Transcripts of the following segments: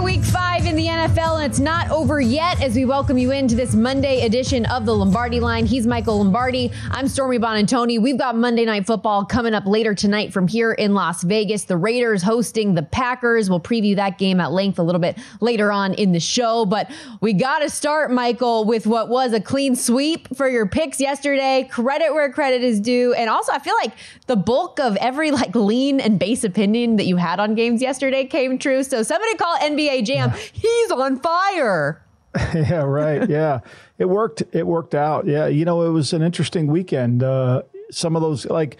Week five in the NFL, and it's not over yet as we welcome you into this Monday edition of the Lombardi line. He's Michael Lombardi. I'm Stormy Buonantony. We've got Monday Night Football coming up later tonight from here in Las Vegas. The Raiders hosting the Packers. We'll preview that game at length a little bit later on in the show. But we got to start, Michael, with what was a clean sweep for your picks yesterday. Credit where credit is due. And also, I feel like the bulk of every like lean and base opinion that you had on games yesterday came true. So somebody call NBA Jam. Yeah. He's on fire. yeah, right. Yeah, it worked. It worked out. Yeah, you know, it was an interesting weekend. Uh, some of those, like,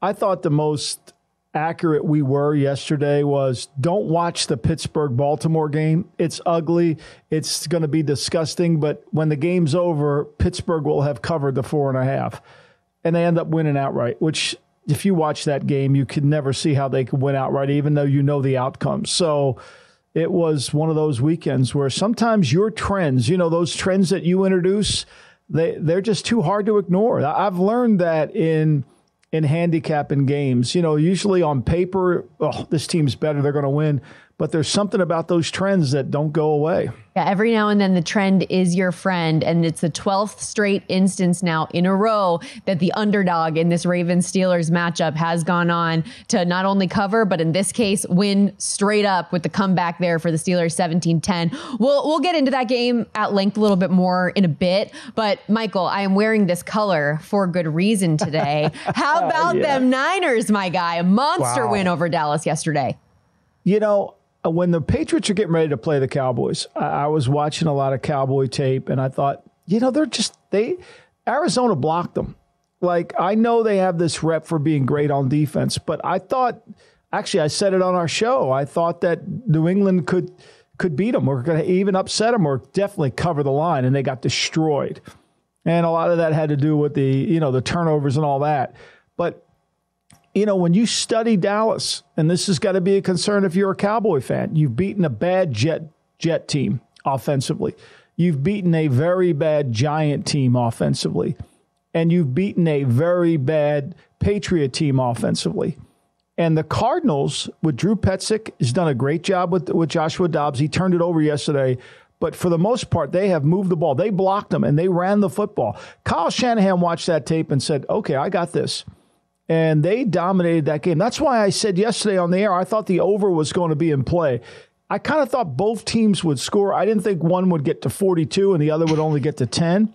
I thought the most accurate we were yesterday was don't watch the Pittsburgh Baltimore game. It's ugly. It's going to be disgusting. But when the game's over, Pittsburgh will have covered the four and a half, and they end up winning outright. Which, if you watch that game, you could never see how they could win outright, even though you know the outcome. So it was one of those weekends where sometimes your trends, you know, those trends that you introduce, they they're just too hard to ignore. I've learned that in in handicapping games. You know, usually on paper, oh, this team's better, they're going to win, but there's something about those trends that don't go away. Yeah, every now and then the trend is your friend. And it's the 12th straight instance now in a row that the underdog in this Ravens Steelers matchup has gone on to not only cover, but in this case, win straight up with the comeback there for the Steelers 17 10. We'll, we'll get into that game at length a little bit more in a bit. But Michael, I am wearing this color for good reason today. How about yeah. them Niners, my guy? A monster wow. win over Dallas yesterday. You know, uh, Uh, when the Patriots are getting ready to play the Cowboys, I, I was watching a lot of Cowboy tape, and I thought, you know, they're just they Arizona blocked them. Like I know they have this rep for being great on defense, but I thought actually I said it on our show. I thought that New England could could beat them or could even upset them or definitely cover the line, and they got destroyed. And a lot of that had to do with the you know the turnovers and all that. But you know, when you study Dallas, and this has got to be a concern if you're a Cowboy fan, you've beaten a bad Jet Jet team offensively. You've beaten a very bad Giant team offensively. And you've beaten a very bad Patriot team offensively. And the Cardinals, with Drew Petzing, has done a great job with, with Joshua Dobbs. He turned it over yesterday. But for the most part, they have moved the ball. They blocked them and they ran the football. Kyle Shanahan watched that tape and said, okay, I got this and they dominated that game. That's why I said yesterday on the air, I thought the over was going to be in play. I kind of thought both teams would score. I didn't think one would get to 42 and the other would only get to 10.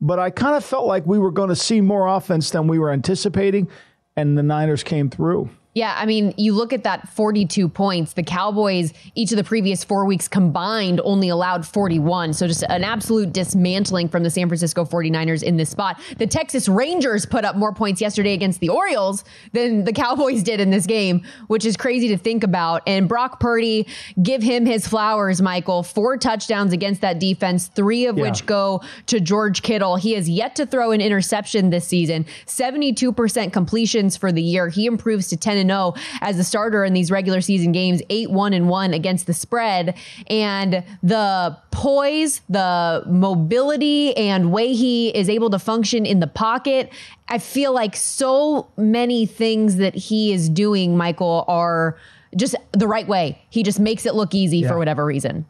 But I kind of felt like we were going to see more offense than we were anticipating, and the Niners came through. Yeah, I mean, you look at that 42 points. The Cowboys, each of the previous four weeks combined, only allowed 41. So just an absolute dismantling from the San Francisco 49ers in this spot. The Texas Rangers put up more points yesterday against the Orioles than the Cowboys did in this game, which is crazy to think about. And Brock Purdy, give him his flowers, Michael. Four touchdowns against that defense, three of yeah. which go to George Kittle. He has yet to throw an interception this season, 72% completions for the year. He improves to 10 0 as a starter in these regular season games, 8 1 and 1 against the spread. And the poise, the mobility, and way he is able to function in the pocket, I feel like so many things that he is doing, Michael, are just the right way. He just makes it look easy yeah. for whatever reason.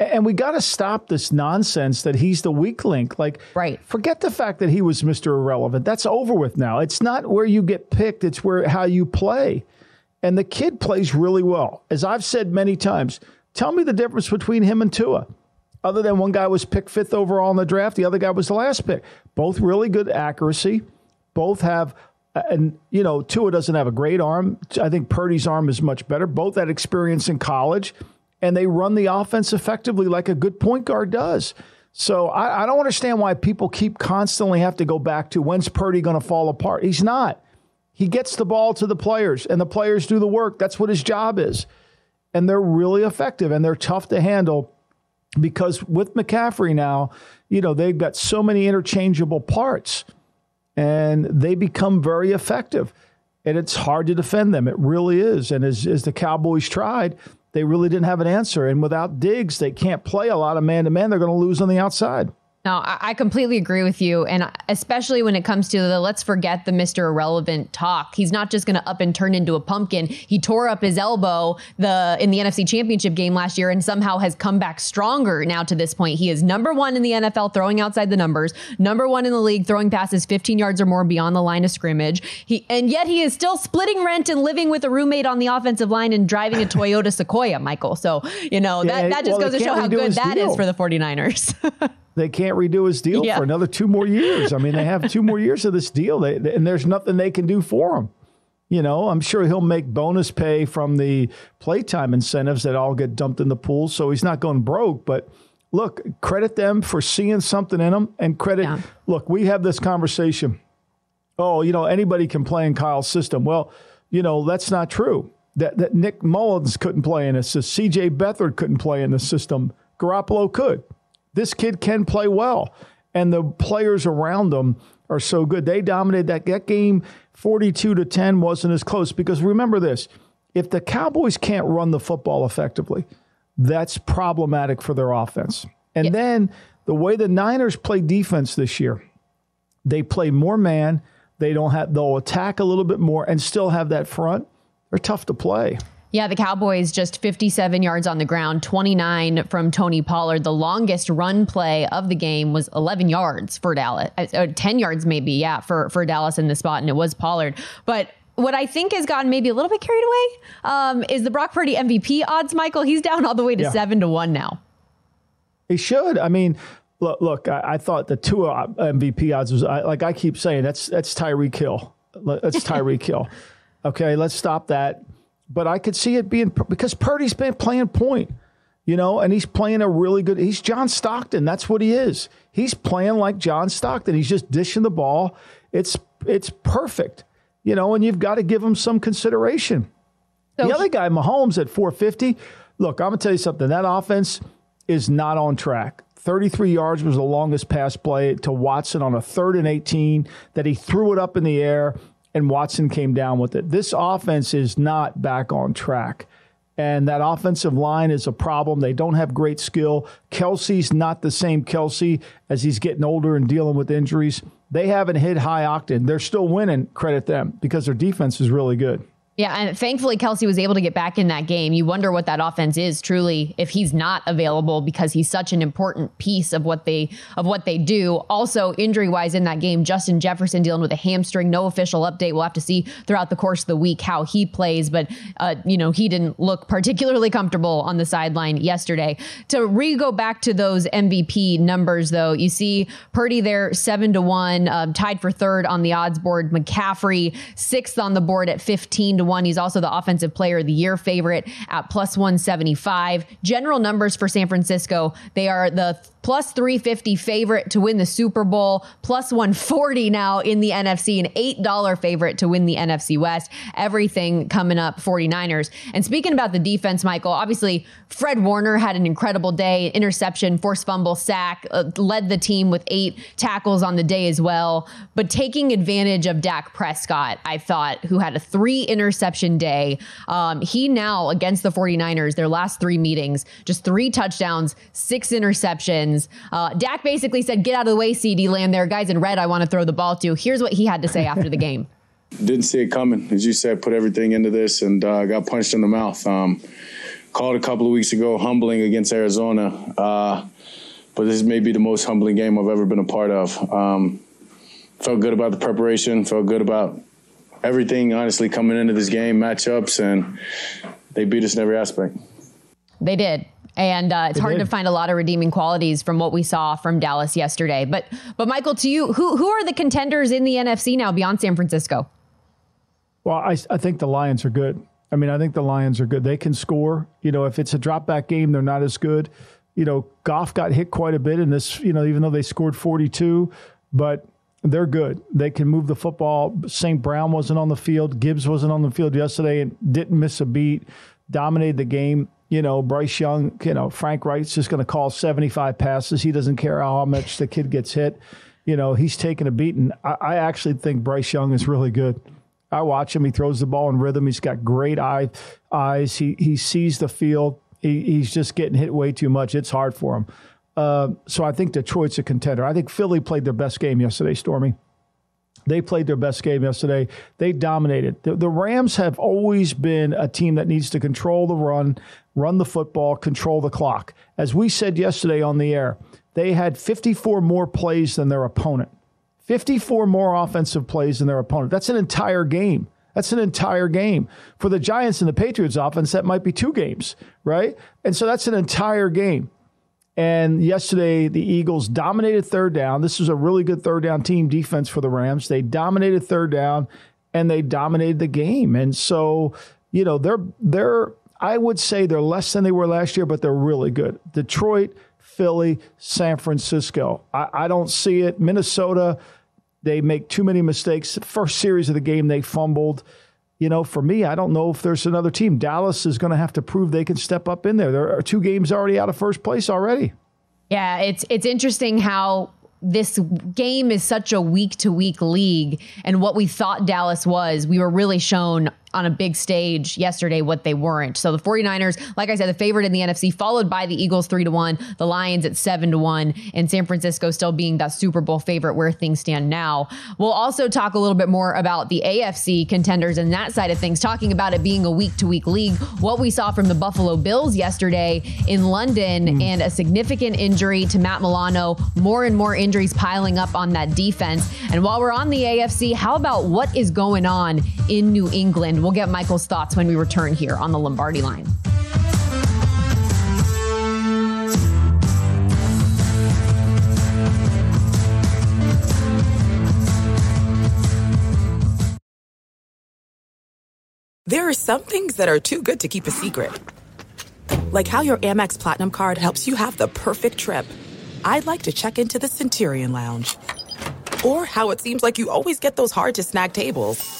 And we got to stop this nonsense that he's the weak link. Like, right. forget the fact that he was Mr. Irrelevant. That's over with now. It's not where you get picked, it's where how you play. And the kid plays really well. As I've said many times, tell me the difference between him and Tua. Other than one guy was picked fifth overall in the draft, the other guy was the last pick. Both really good accuracy. Both have, uh, and you know, Tua doesn't have a great arm. I think Purdy's arm is much better. Both had experience in college and they run the offense effectively like a good point guard does. So I, I don't understand why people keep constantly have to go back to when's Purdy going to fall apart. He's not. He gets the ball to the players, and the players do the work. That's what his job is. And they're really effective and they're tough to handle because with McCaffrey now, you know, they've got so many interchangeable parts and they become very effective. And it's hard to defend them. It really is. And as, as the Cowboys tried, they really didn't have an answer. And without Diggs, they can't play a lot of man to man. They're going to lose on the outside. No, I completely agree with you. And especially when it comes to the let's forget the Mr. Irrelevant talk. He's not just going to up and turn into a pumpkin. He tore up his elbow the in the NFC Championship game last year and somehow has come back stronger now to this point. He is number one in the NFL throwing outside the numbers, number one in the league throwing passes 15 yards or more beyond the line of scrimmage. He and yet he is still splitting rent and living with a roommate on the offensive line and driving a Toyota Sequoia, Michael. So, you know, that, yeah, that just well, goes to show how good that deal. is for the 49ers. they can't redo his deal yeah. for another two more years. I mean, they have two more years of this deal, they, and there's nothing they can do for him. You know, I'm sure he'll make bonus pay from the playtime incentives that all get dumped in the pool, so he's not going broke. But look, credit them for seeing something in him, and credit. Yeah. Look, we have this conversation. Oh, you know, anybody can play in Kyle's system. Well, you know, that's not true. That, that Nick Mullens couldn't play in this. C.J. Beathard couldn't play in the system. Garoppolo could this kid can play well. And the players around them are so good. They dominated that, that game 42 to 10 wasn't as close because remember this if the Cowboys can't run the football effectively, that's problematic for their offense. And then the way the Niners play defense this year, they play more man. They don't have they'll attack a little bit more and still have that front. They're tough to play. Yeah, the Cowboys just 57 yards on the ground, 29 from Tony Pollard. The longest run play of the game was 11 yards for Dallas, uh, uh 10 yards maybe, yeah, for, for Dallas in the spot, and it was Pollard. But what I think has gotten maybe a little bit carried away um, is the Brock Purdy MVP odds, Michael. He's down all the way to yeah. 7 to 1 now. He should. I mean, look, look I, I thought the two MVP odds was, I, like I keep saying, that's, that's Tyreek Hill. That's Tyreek Hill. Okay, let's stop that but I could see it being because Purdy's been playing point, you know, and he's playing a really good. He's John Stockton. That's what he is. He's playing like John Stockton. He's just dishing the ball. It's it's perfect, you know, and you've got to give him some consideration. So the other guy, Mahomes, at 450. Look, I'm gonna tell you something. That offense is not on track. 33 yards was the longest pass play to Watson on a third and 18 that he threw it up in the air and Watson came down with it. This offense is not back on track. And that offensive line is a problem. They don't have great skill. Kelsey's not the same Kelsey as he's getting older and dealing with injuries. They haven't hit high octane. They're still winning, credit them, because their defense is really good. Yeah, and thankfully Kelsey was able to get back in that game. You wonder what that offense is truly if he's not available because he's such an important piece of what they of what they do. Also, injury wise in that game, Justin Jefferson dealing with a hamstring. No official update. We'll have to see throughout the course of the week how he plays, but uh, you know he didn't look particularly comfortable on the sideline yesterday. To re go back to those MVP numbers though, you see Purdy there seven to one, uh, tied for third on the odds board. McCaffrey sixth on the board at fifteen to one. He's also the offensive player of the year favorite at plus 175. General numbers for San Francisco, they are the plus 350 favorite to win the Super Bowl, plus 140 now in the NFC, an $8 favorite to win the NFC West. Everything coming up 49ers. And speaking about the defense, Michael, obviously Fred Warner had an incredible day, interception, forced fumble, sack, uh, led the team with eight tackles on the day as well. But taking advantage of Dak Prescott, I thought, who had a three interception day. Um, he now, against the 49ers, their last three meetings, just three touchdowns, six interceptions. Uh, Dak basically said, Get out of the way, CD Lamb. There guys in red I want to throw the ball to. Here's what he had to say after the game. Didn't see it coming. As you said, put everything into this and uh, got punched in the mouth. Um, called a couple of weeks ago, humbling against Arizona. Uh, but this may be the most humbling game I've ever been a part of. Um, felt good about the preparation, felt good about everything, honestly, coming into this game, matchups, and they beat us in every aspect. They did. And uh, it's they hard did. to find a lot of redeeming qualities from what we saw from Dallas yesterday. But, but Michael, to you, who who are the contenders in the NFC now beyond San Francisco? Well, I, I think the Lions are good. I mean, I think the Lions are good. They can score. You know, if it's a drop back game, they're not as good. You know, Goff got hit quite a bit in this, you know, even though they scored 42, but they're good. They can move the football. St. Brown wasn't on the field. Gibbs wasn't on the field yesterday and didn't miss a beat, dominated the game. You know, Bryce Young, you know, Frank Reich's just going to call 75 passes. He doesn't care how much the kid gets hit. You know, he's taking a beating. I, I actually think Bryce Young is really good. I watch him. He throws the ball in rhythm. He's got great eye, eyes. He he sees the field. He, he's just getting hit way too much. It's hard for him. Uh, so I think Detroit's a contender. I think Philly played their best game yesterday, Stormy. They played their best game yesterday. They dominated. The, the, Rams have always been a team that needs to control the run, run the football, control the clock. As we said yesterday on the air, they had 54 more plays than their opponent. 54 more offensive plays than their opponent. That's an entire game. That's an entire game. For the Giants and the Patriots offense, that might be two games, right? And so that's an entire game. And yesterday, the Eagles dominated third down. This was a really good third down team defense for the Rams. They dominated third down and they dominated the game. And so, you know, they're they're I would say they're less than they were last year, but they're really good. Detroit, Philly, San Francisco. I, I don't see it. Minnesota, they make too many mistakes. First series of the game, they fumbled. You know, for me, I don't know if there's another team. Dallas is going to have to prove they can step up in there. There are two games already out of first place already. Yeah, it's it's interesting how this game is such a week to week league and what we thought Dallas was, we were really shown on a big stage yesterday what they weren't. So the 49ers, like I said, the favorite in the NFC, followed by the Eagles 3 to 1, the Lions at 7 to 1, and San Francisco still being that Super Bowl favorite where things stand now. We'll also talk a little bit more about the AFC contenders and that side of things, talking about it being a week to week league, what we saw from the Buffalo Bills yesterday in London mm. and a significant injury to Matt Milano, more and more injuries piling up on that defense. And while we're on the AFC, how about what is going on in New England? We'll get Michael's thoughts when we return here on the Lombardi line. There are some things that are too good to keep a secret. Like how your Amex Platinum card helps you have the perfect trip. I'd like to check into the Centurion Lounge. Or how it seems like you always get those hard to snag tables.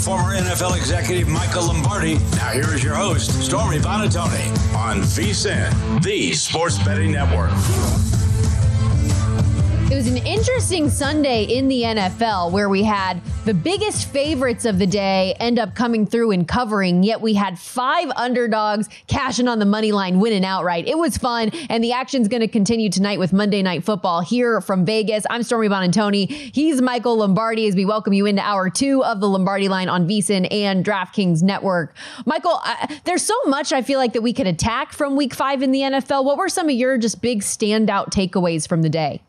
Former NFL executive Michael Lombardi. Now, here is your host, Stormy Buonantony, on VSIN, the Sports Betting Network. It was an interesting Sunday in the NFL where we had the biggest favorites of the day end up coming through and covering, yet we had five underdogs cashing on the money line, winning outright. It was fun, and the action's going to continue tonight with Monday Night Football here from Vegas. I'm Stormy Buonantony. He's Michael Lombardi as we welcome you into hour two of the Lombardi line on VSIN and DraftKings Network. Michael, I, there's so much I feel like that we could attack from week five in the NFL. What were some of your just big standout takeaways from the day?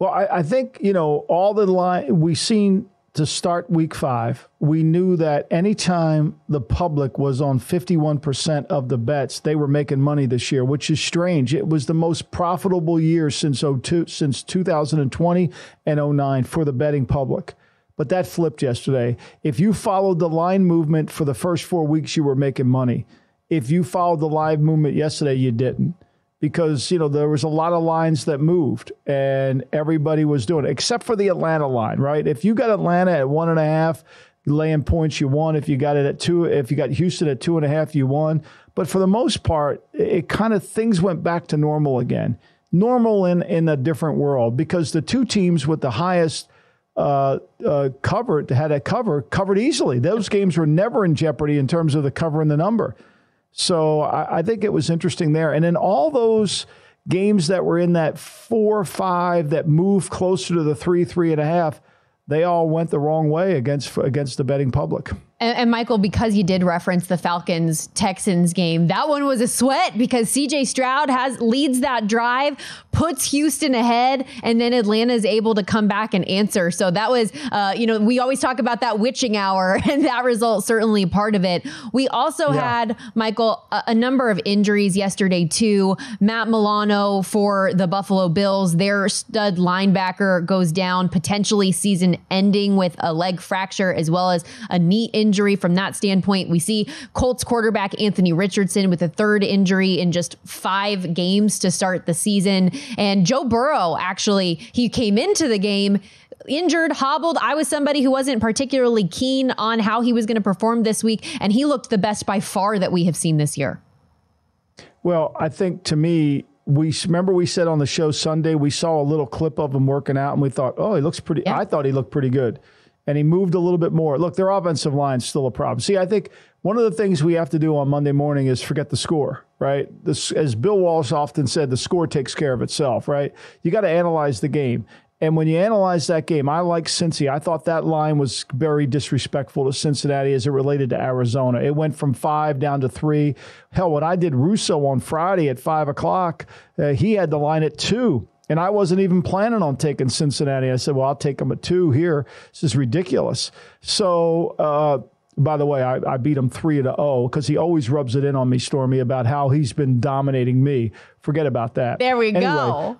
Well, I, I, think, you know, all the line we've seen to start week five, we knew that anytime the public was on 51% of the bets, they were making money this year, which is strange. It was the most profitable year since 02, since 2020 and 09 for the betting public. But that flipped yesterday. If you followed the line movement for the first four weeks, you were making money. If you followed the live movement yesterday, you didn't because you know there was a lot of lines that moved and everybody was doing it except for the Atlanta line, right? If you got Atlanta at one and a half, laying points, you won. If you got it at two, if you got Houston at two and a half, you won. But for the most part, it kind of things went back to normal again. Normal in in a different world because the two teams with the highest uh, uh, covered had a cover covered easily. Those games were never in jeopardy in terms of the cover and the number. So I, I think it was interesting there. And then all those games that were in that four five that moved closer to the three, three and a half, they all went the wrong way against against the betting public. And, and, Michael, because you did reference the Falcons Texans game, that one was a sweat because CJ Stroud has leads that drive, puts Houston ahead, and then Atlanta is able to come back and answer. So that was, uh, you know, we always talk about that witching hour, and that result certainly part of it. We also yeah. had Michael a, a, number of injuries yesterday too. Matt Milano for the Buffalo Bills, their stud linebacker goes down, potentially season ending with a leg fracture as well as a knee injury injury from that standpoint. We see Colts quarterback Anthony Richardson with a third injury in just five games to start the season. And Joe Burrow, actually, he came into the game injured, hobbled. I was somebody who wasn't particularly keen on how he was going to perform this week, and he looked the best by far that we have seen this year. Well, I think to me, we remember we said on the show Sunday we saw a little clip of him working out, and we thought, oh, he looks pretty. Yeah. I thought he looked pretty good and he moved a little bit more. Look, their offensive line's still a problem. See, I think one of the things we have to do on Monday morning is forget the score, right? This, as Bill Walsh often said, the score takes care of itself, right? You got to analyze the game. And when you analyze that game, I like Cincy. I thought that line was very disrespectful to Cincinnati as it related to Arizona. It went from five down to three. Hell, when I did Russo on Friday at five o'clock, uh, he had the line at two. And I wasn't even planning on taking Cincinnati. I said, well, I'll take them at two here. This is ridiculous. So, uh, by the way, I, I beat him three to zero oh, because he always rubs it in on me, Stormy, about how he's been dominating me. Forget about that. There we anyway, go.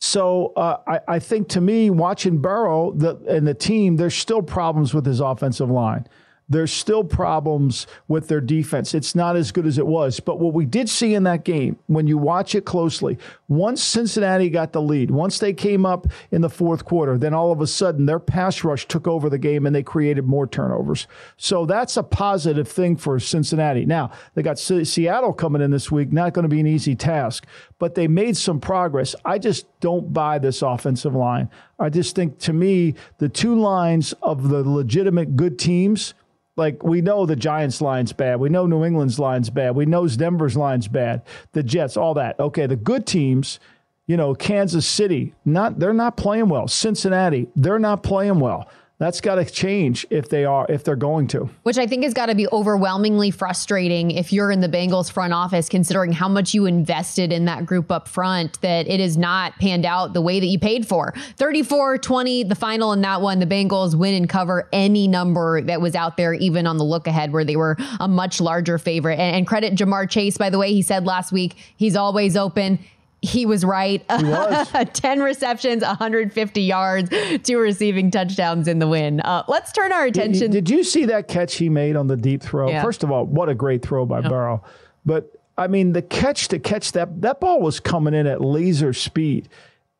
So uh, I, I, think to me, watching Burrow the, and the team, there's still problems with his offensive line there's still problems with their defense. It's not as good as it was. But what we did see in that game, when you watch it closely, once Cincinnati got the lead, once they came up in the fourth quarter, then all of a sudden their pass rush took over the game and they created more turnovers. So that's a positive thing for Cincinnati. Now, they got Seattle coming in this week, not going to be an easy task, but they made some progress. I just don't buy this offensive line. I just think to me, the two lines of the legitimate good teams like we know the Giants line's bad. We know New England's line's bad. We know Denver's line's bad. The Jets, all that. Okay, the good teams, you know, Kansas City, not they're not playing well. Cincinnati, they're not playing well. That's got to change if they are if they're going to. Which I think has got to be overwhelmingly frustrating if you're in the Bengals front office, considering how much you invested in that group up front, that it is not panned out the way that you paid for. 34 20, the final in that one. The Bengals win and cover any number that was out there, even on the look ahead, where they were a much larger favorite. And, and credit Ja'Marr Chase, by the way, he said last week he's always open he was right. He was. 10 receptions, 150 yards, two receiving touchdowns in the win. Uh, let's turn our attention. Did, did, you see that catch he made on the deep throw? Yeah. First of all, what a great throw by Burrow. But I mean, the catch to catch that that ball was coming in at laser speed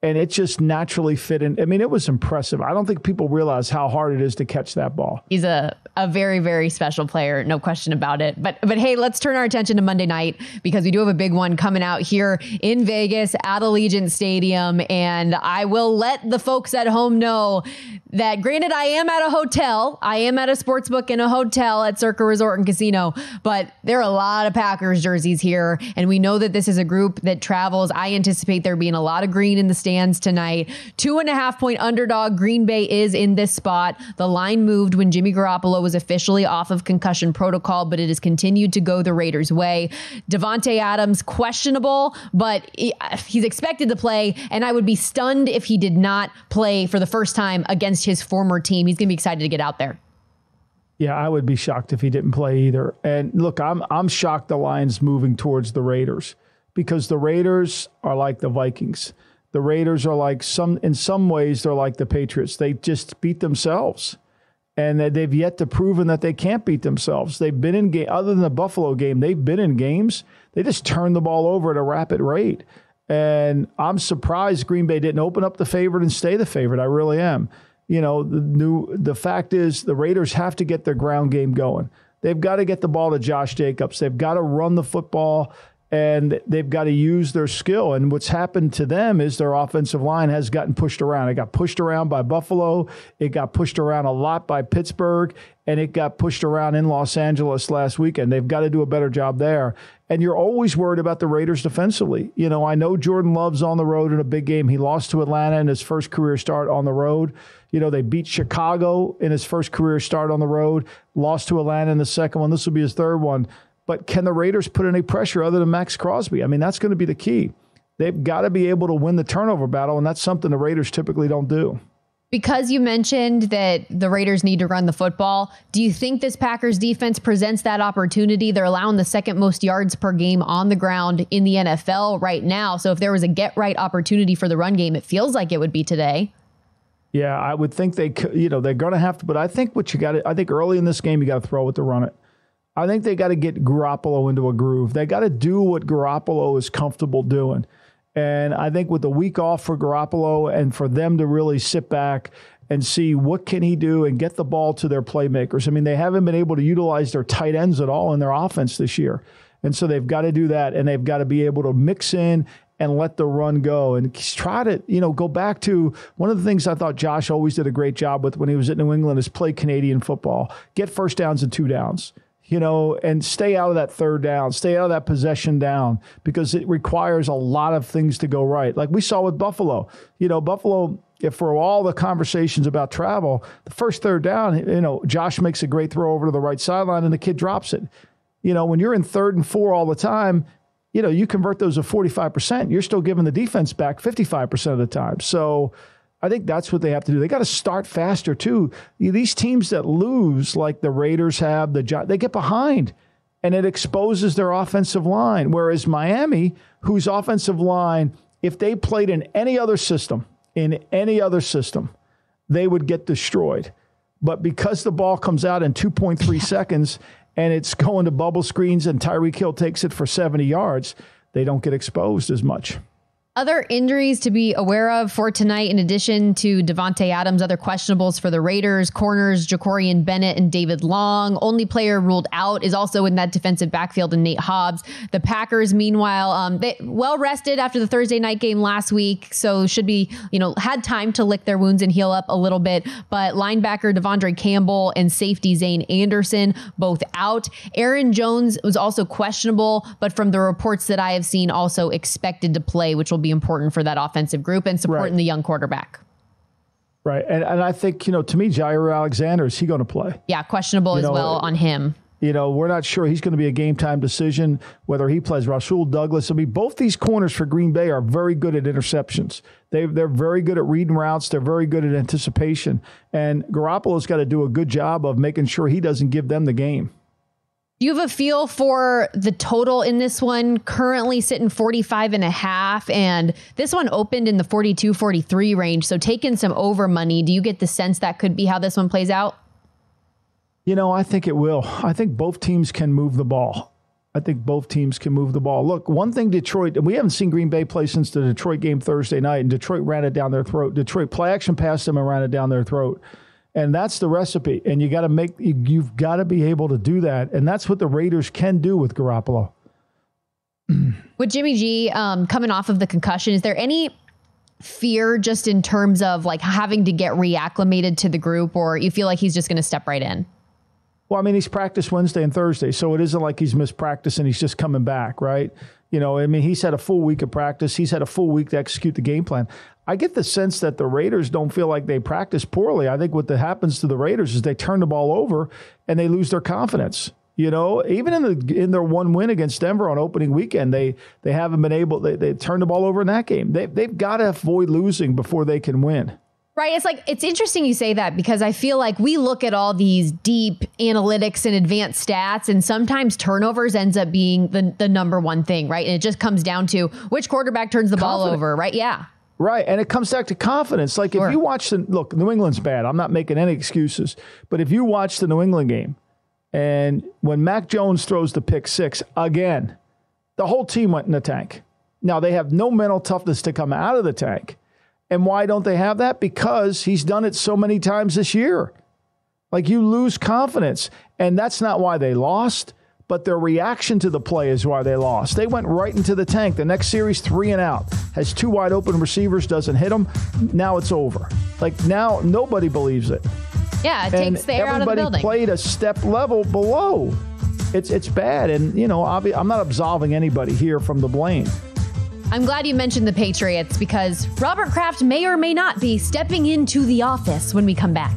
and it just naturally fit in. I mean, it was impressive. I don't think people realize how hard it is to catch that ball. He's a, a very, very special player, no question about it. But but hey, let's turn our attention to Monday night because we do have a big one coming out here in Vegas at Allegiant Stadium. And I will let the folks at home know that granted, I am at a hotel. I am at a sports book in a hotel at Circa Resort and Casino, but there are a lot of Packers jerseys here. And we know that this is a group that travels. I anticipate there being a lot of green in the stands tonight. Two and a half point underdog. Green Bay is in this spot. The line moved when Jimmy Garoppolo was officially off of concussion protocol, but it has continued to go the Raiders' way. Davante Adams questionable, but he's expected to play, and I would be stunned if he did not play for the first time against his former team. He's going to be excited to get out there. Yeah, I would be shocked if he didn't play either. And look, I'm I'm shocked the Lions moving towards the Raiders because the Raiders are like the Vikings. The Raiders are like some in some ways they're like the Patriots. They just beat themselves. And they've yet to proven that they can't beat themselves. They've been in game other than the Buffalo game, they've been in games. They just turn the ball over at a rapid rate. And I'm surprised Green Bay didn't open up the favorite and stay the favorite. I really am you know, the new the fact is the Raiders have to get their ground game going. They've got to get the ball to Josh Jacobs. They've got to run the football and they've got to use their skill. And what's happened to them is their offensive line has gotten pushed around. It got pushed around by Buffalo. It got pushed around a lot by Pittsburgh, and it got pushed around in Los Angeles last weekend. They've got to do a better job there. And you're always worried about the Raiders defensively. You know, I know Jordan Love's on the road in a big game. He lost to Atlanta in his first career start on the road. You know, they beat Chicago in his first career start on the road, lost to Atlanta in the second one. This will be his third one. But can the Raiders put any pressure other than Maxx Crosby? I mean, that's going to be the key. They've got to be able to win the turnover battle, and that's something the Raiders typically don't do. Because you mentioned that the Raiders need to run the football, do you think this Packers defense presents that opportunity? They're allowing the second most yards per game on the ground in the NFL right now. So if there was a get right opportunity for the run game, it feels like it would be today. Yeah, I would think they, you know, they're going to have to. But I think what you got to, I think early in this game you got to throw it to run it. I think they got to get Garoppolo into a groove. They got to do what Garoppolo is comfortable doing. And I think with the week off for Garoppolo and for them to really sit back and see what can he do and get the ball to their playmakers. I mean, they haven't been able to utilize their tight ends at all in their offense this year. And so they've got to do that and they've got to be able to mix in and let the run go and try to, you know, go back to one of the things I thought Josh always did a great job with when he was at New England is play Canadian football, get first downs and two downs, you know, and stay out of that third down, stay out of that possession down because it requires a lot of things to go right. Like we saw with Buffalo, you know, Buffalo if for all the conversations about travel, the first third down, you know, Josh makes a great throw over to the right sideline and the kid drops it. You know, when you're in third and four all the time, you know, you convert those to 45%, you're still giving the defense back 55% of the time. So I think that's what they have to do. They got to start faster too. These teams that lose, like the Raiders have, the they get behind and it exposes their offensive line. Whereas Miami, whose offensive line, if they played in any other system, in any other system, they would get destroyed. But because the ball comes out in 2.3 seconds and it's going to bubble screens and Tyreek Hill takes it for 70 yards, they don't get exposed as much. Other injuries to be aware of for tonight, in addition to Davante Adams, other questionables for the Raiders, corners Jakorian Bennett and David Long. Only player ruled out is also in that defensive backfield and Nate Hobbs. The Packers, meanwhile, um, they well rested after the Thursday night game last week, so should be, you know, had time to lick their wounds and heal up a little bit. But linebacker De'Vondre Campbell and safety Zayne Anderson both out. Aaron Jones was also questionable, but from the reports that I have seen, also expected to play, which will be be important for that offensive group and supporting right. the young quarterback. Right. And, and I think, you know, to me, Jaire Alexander, is he going to play? Yeah, questionable You as know, well on him. You know, we're not sure he's going to be a game time decision whether he plays Rasul Douglas. I mean, both these corners for Green Bay are very good at interceptions. They they're very good at reading routes. They're very good at anticipation. And Garoppolo's got to do a good job of making sure he doesn't give them the game. Do you have a feel for the total in this one? Currently sitting 45 and a half, and this one opened in the 42 43 range. So taking some over money. Do you get the sense that could be how this one plays out? You know, I think it will. I think both teams can move the ball. I think both teams can move the ball. Look, one thing Detroit, we haven't seen Green Bay play since the Detroit game Thursday night, and Detroit ran it down their throat. Detroit play action passed them and ran it down their throat. And that's the recipe. And you got to make, you, you've got to be able to do that. And that's what the Raiders can do with Garoppolo. With Jimmy G um, coming off of the concussion, is there any fear just in terms of like having to get reacclimated to the group, or you feel like he's just going to step right in? Well, I mean, he's practiced Wednesday and Thursday, so it isn't like he's missed practice and he's just coming back, right? You know, I mean, he's had a full week of practice. He's had a full week to execute the game plan. I get the sense that the Raiders don't feel like they practice poorly. I think what that happens to the Raiders is they turn the ball over and they lose their confidence. You know, even in the in their one win against Denver on opening weekend, they they haven't been able. They they turned the ball over in that game. They they've got to avoid losing before they can win. Right. It's like, it's interesting you say that because I feel like we look at all these deep analytics and advanced stats, and sometimes turnovers ends up being the, the number one thing, right? And it just comes down to which quarterback turns the ball over, right? Yeah. Right. And it comes back to confidence. Like if you watch the look, New England's bad. I'm not making any excuses. But if you watch the New England game and when Mac Jones throws the pick six again, the whole team went in the tank. Now they have no mental toughness to come out of the tank. And why don't they have that? Because he's done it so many times this year. Like you lose confidence. And that's not why they lost, but their reaction to the play is why they lost. They went right into the tank. The next series, three and out, has two wide open receivers, doesn't hit them. Now it's over. Like now, nobody believes it. Yeah. It and takes the air out of the everybody building. played a step level below. It's it's bad, and you know I'm not absolving anybody here from the blame. I'm glad you mentioned the Patriots because Robert Kraft may or may not be stepping into the office when we come back.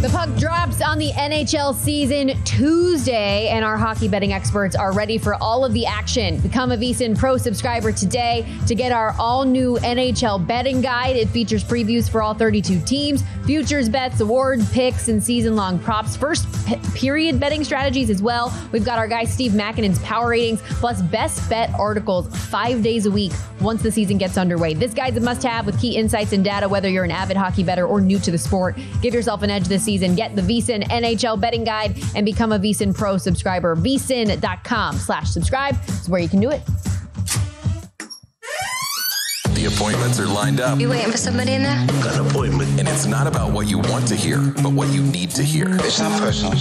The puck drops on the NHL season Tuesday, and our hockey betting experts are ready for all of the action. Become a VSIN Pro subscriber today to get our all new NHL betting guide. It features previews for all 32 teams, futures bets, award picks, and season long props. First p- period betting strategies as well. We've got our guy Steve Makinen's power ratings, plus best bet articles five days a week once the season gets underway. This guide's a must have with key insights and data, whether you're an avid hockey bettor or new to the sport. Give yourself an edge this season. Get the VSIN NHL betting guide and become a VSIN Pro subscriber. VSIN.com slash subscribe is where you can do it. The appointments are lined up. You waiting for somebody in there? Got an appointment. And it's not about what you want to hear, but what you need to hear. It's not personal.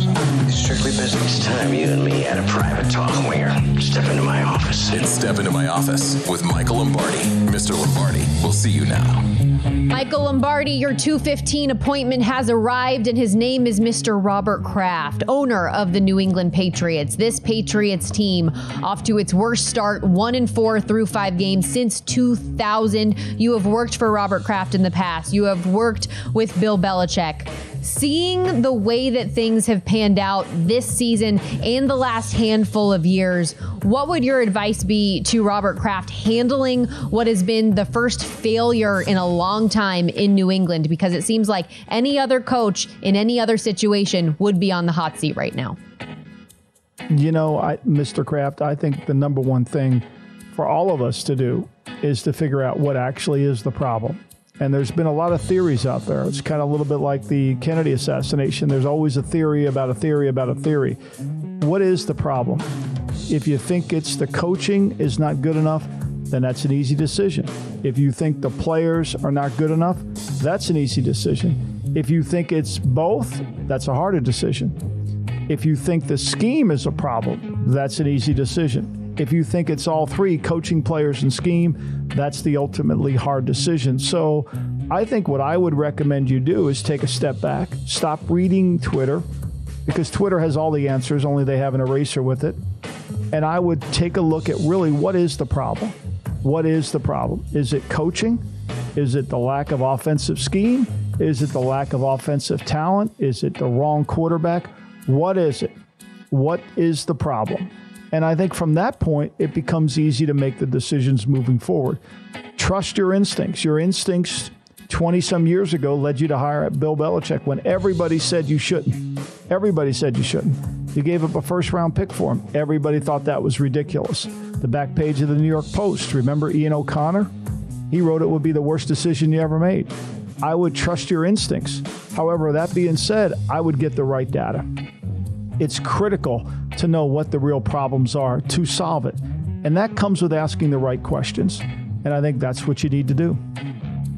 It's strictly business. It's time you and me had a private talk. Winger, step into my office. It's Step Into My Office with Michael Lombardi. Mr. Lombardi, we'll see you now. Michael Lombardi, your 215 appointment has arrived, and his name is Mr. Robert Kraft, owner of the New England Patriots. This Patriots team off to its worst start, one and four through five games since 2000. You have worked for Robert Kraft in the past. You have worked with Bill Belichick. Seeing the way that things have panned out this season and the last handful of years, what would your advice be to Robert Kraft handling what has been the first failure in a long time in New England? Because it seems like any other coach in any other situation would be on the hot seat right now. You know, I, Mr. Kraft, I think the number one thing for all of us to do is to figure out what actually is the problem. And there's been a lot of theories out there. It's kind of a little bit like the Kennedy assassination. There's always a theory about a theory about a theory. What is the problem? If you think it's the coaching is not good enough, then that's an easy decision. If you think the players are not good enough, that's an easy decision. If you think it's both, that's a harder decision. If you think the scheme is a problem, that's an easy decision. If you think it's all three coaching, players, and scheme that's the ultimately hard decision. So I think what I would recommend you do is take a step back, stop reading Twitter, because Twitter has all the answers, only they have an eraser with it. And I would take a look at really what is the problem? What is the problem? Is it coaching? Is it the lack of offensive scheme? Is it the lack of offensive talent? Is it the wrong quarterback? What is it? What is the problem? And I think from that point, it becomes easy to make the decisions moving forward. Trust your instincts. Your instincts 20 some years ago led you to hire Bill Belichick when everybody said you shouldn't. Everybody said you shouldn't. You gave up a first round pick for him. Everybody thought that was ridiculous. The back page of the New York Post, remember Ian O'Connor? He wrote it would be the worst decision you ever made. I would trust your instincts. However, that being said, I would get the right data. It's critical to know what the real problems are to solve it. And that comes with asking the right questions. And I think that's what you need to do.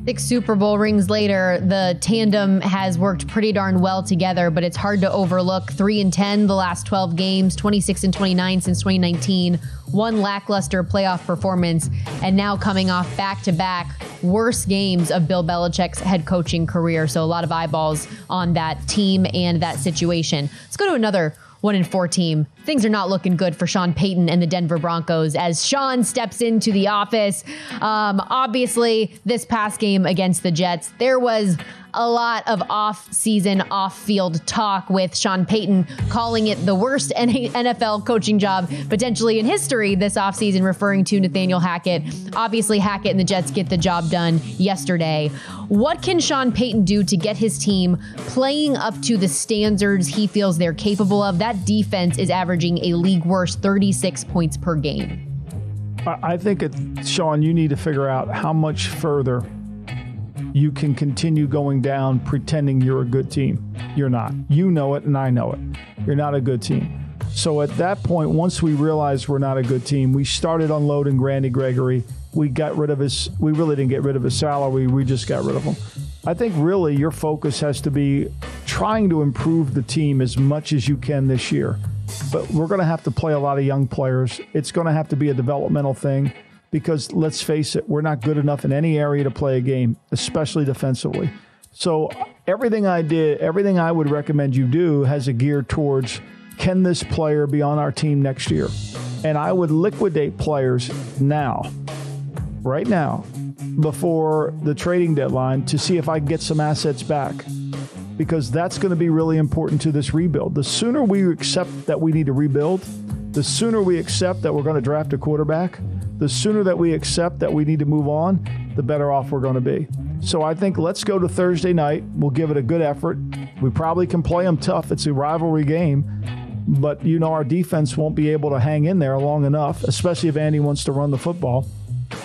Six Super Bowl rings later, the tandem has worked pretty darn well together, but it's hard to overlook. 3 and 10 the last 12 games, 26 and 29 since 2019, one lackluster playoff performance, and now coming off back to back worst games of Bill Belichick's head coaching career. So a lot of eyeballs on that team and that situation. Let's go to another one in four team. Things are not looking good for Sean Payton and the Denver Broncos as Sean steps into the office. Um, obviously, this past game against the Jets, there was a lot of off season, off field talk with Sean Payton calling it the worst NFL coaching job potentially in history this offseason, referring to Nathaniel Hackett. Obviously, Hackett and the Jets get the job done yesterday. What can Sean Payton do to get his team playing up to the standards he feels they're capable of? That defense is averaging a league worst 36 points per game. I think, it, Sean, you need to figure out how much further you can continue going down pretending you're a good team. You're not. You know it, and I know it. You're not a good team. So at that point, once we realized we're not a good team, we started unloading Randy Gregory. We got rid of his. We really didn't get rid of his salary. We just got rid of him. I think really your focus has to be trying to improve the team as much as you can this year. But we're going to have to play a lot of young players. It's going to have to be a developmental thing because let's face it, we're not good enough in any area to play a game, especially defensively. So everything I did, everything I would recommend you do has a gear towards can this player be on our team next year? And I would liquidate players now, right now, before the trading deadline to see if I can get some assets back. Because that's going to be really important to this rebuild. The sooner we accept that we need to rebuild, the sooner we accept that we're going to draft a quarterback, the sooner that we accept that we need to move on, the better off we're going to be. So I think let's go to Thursday night. We'll give it a good effort. We probably can play them tough. It's a rivalry game. But you know, our defense won't be able to hang in there long enough, especially if Andy wants to run the football.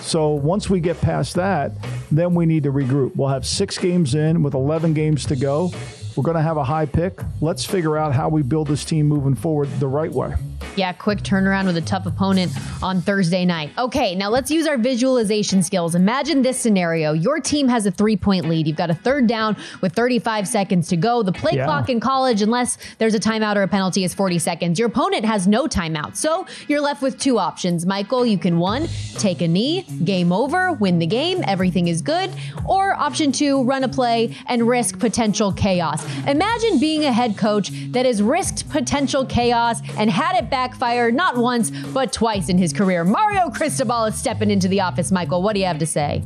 So once we get past that, then we need to regroup. We'll have six games in with 11 games to go. We're going to have a high pick. Let's figure out how we build this team moving forward the right way. Yeah, quick turnaround with a tough opponent on Thursday night. Okay, now let's use our visualization skills. Imagine this scenario. Your team has a three point lead. You've got a third down with 35 seconds to go. The play yeah. clock in college, unless there's a timeout or a penalty, is 40 seconds. Your opponent has no timeout. So you're left with two options. Michael, you can one, take a knee, game over, win the game, everything is good. Or option two, run a play and risk potential chaos. Imagine being a head coach that has risked potential chaos and had it back backfire not once, but twice in his career. Mario Cristobal is stepping into the office. Michael, what do you have to say?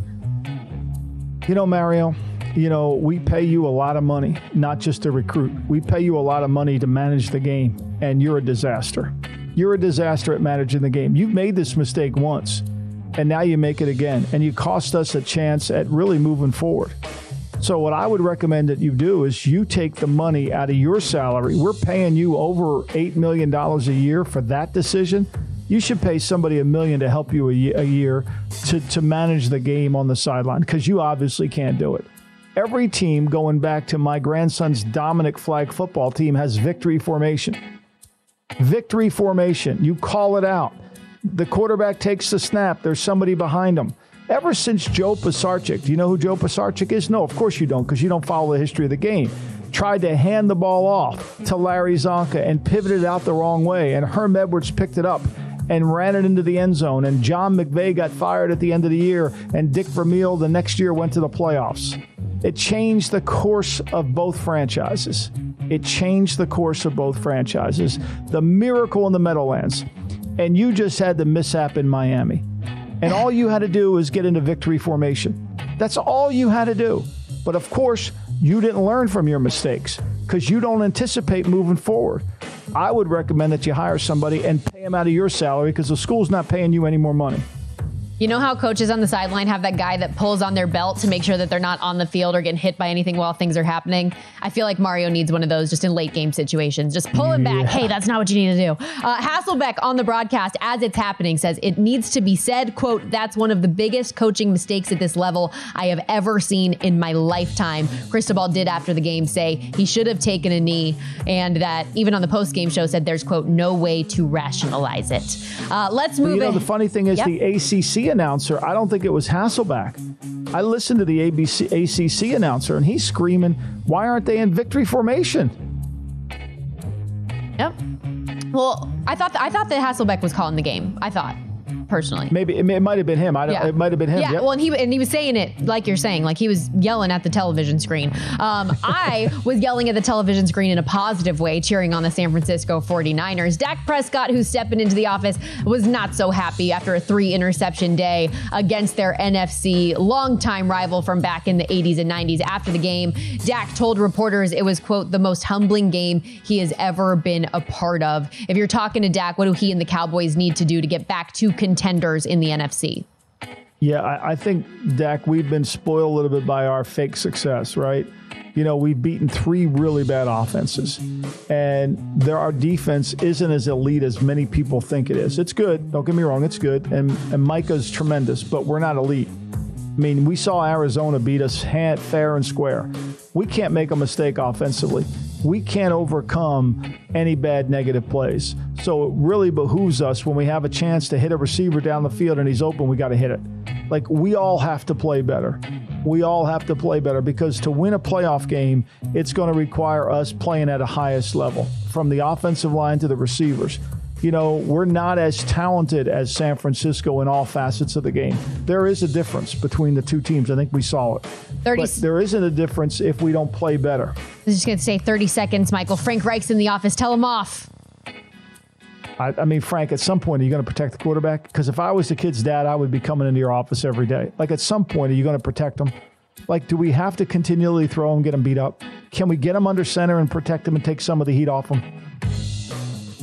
You know, Mario, you know, we pay you a lot of money, not just to recruit. We pay you a lot of money to manage the game, and you're a disaster. You're a disaster at managing the game. You've made this mistake once, and now you make it again, and you cost us a chance at really moving forward. So, what I would recommend that you do is you take the money out of your salary. We're paying you over $8 million a year for that decision. You should pay somebody a million to help you a, year to, to manage the game on the sideline because you obviously can't do it. Every team, going back to my grandson's Dominic flag football team, has victory formation. Victory formation. You call it out. The quarterback takes the snap, there's somebody behind him ever since Joe Pisarcik. Do you know who Joe Pisarcik is? No, of course you don't, because you don't follow the history of the game. Tried to hand the ball off to Larry Csonka and pivoted out the wrong way, and Herm Edwards picked it up and ran it into the end zone. And John McVay got fired at the end of the year, and Dick Vermeil the next year went to the playoffs. It changed the course of both franchises. It changed the course of both franchises. The miracle in the Meadowlands. And you just had the mishap in Miami. And all you had to do was get into victory formation. That's all you had to do. But of course, you didn't learn from your mistakes because you don't anticipate moving forward. I would recommend that you hire somebody and pay them out of your salary because the school's not paying you any more money. You know how coaches on the sideline have that guy that pulls on their belt to make sure that they're not on the field or getting hit by anything while things are happening? I feel like Mario needs one of those just in late game situations. Just pull him back. Hey, that's not what you need to do. Uh, Hasselbeck on the broadcast as it's happening says it needs to be said, quote, that's one of the biggest coaching mistakes at this level I have ever seen in my lifetime. Cristobal did after the game say he should have taken a knee and that even on the post game show said there's, quote, no way to rationalize it. Uh, let's move You know, in. the funny thing is Yep. the ACC announcer, I don't think it was Hasselbeck. I listened to the ABC, ACC announcer, and he's screaming, why aren't they in victory formation? Yep. Well, I thought I thought that Hasselbeck was calling the game. I thought personally. Maybe it, may- it might have been him. I don't, Yeah. It might have been him. Yeah, Yep. well, and he and he was saying it like you're saying, like he was yelling at the television screen. Um, I was yelling at the television screen in a positive way, cheering on the San Francisco 49ers. Dak Prescott, who's stepping into the office, was not so happy after a three interception day against their NFC longtime rival from back in the 80s and 90s. After the game, Dak told reporters it was, quote, the most humbling game he has ever been a part of. If you're talking to Dak, what do he and the Cowboys need to do to get back to contenders in the NFC? Yeah, I, I think, Dak, we've been spoiled a little bit by our fake success, right? You know, we've beaten three really bad offenses, and there our defense isn't as elite as many people think it is. It's good, don't get me wrong, it's good, and, and Micah's tremendous, but we're not elite. I mean, we saw Arizona beat us hand, fair and square. We can't make a mistake offensively. We can't overcome any bad negative plays. So it really behooves us when we have a chance to hit a receiver down the field and he's open, we got to hit it. Like we all have to play better. We all have to play better because to win a playoff game, it's going to require us playing at a highest level from the offensive line to the receivers you know, we're not as talented as San Francisco in all facets of the game. There is a difference between the two teams. I think we saw it. 30 But there isn't a difference if we don't play better. I was just going to say 30 seconds, Michael. Frank Reich's in the office. Tell him off. I, I mean, Frank, at some point, are you going to protect the quarterback? Because if I was the kid's dad, I would be coming into your office every day. Like, at some point, are you going to protect him? Like, do we have to continually throw him, get him beat up? Can we get him under center and protect him and take some of the heat off him?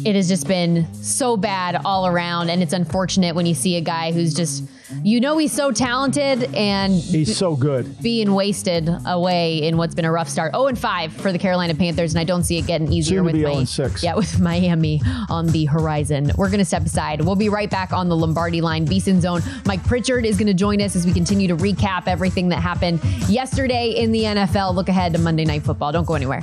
It has just been so bad all around. And it's unfortunate when you see a guy who's just, you know, he's so talented and He's so good. being wasted away in what's been a rough start. 0 and 5 for the Carolina Panthers, and I don't see it getting easier with be Mi- 0 and 6. Yeah, with Miami on the horizon. We're going to step aside. We'll be right back on the Lombardi line, Beeson Zone. Mike Pritchard is going to join us as we continue to recap everything that happened yesterday in the NFL. Look ahead to Monday Night Football. Don't go anywhere.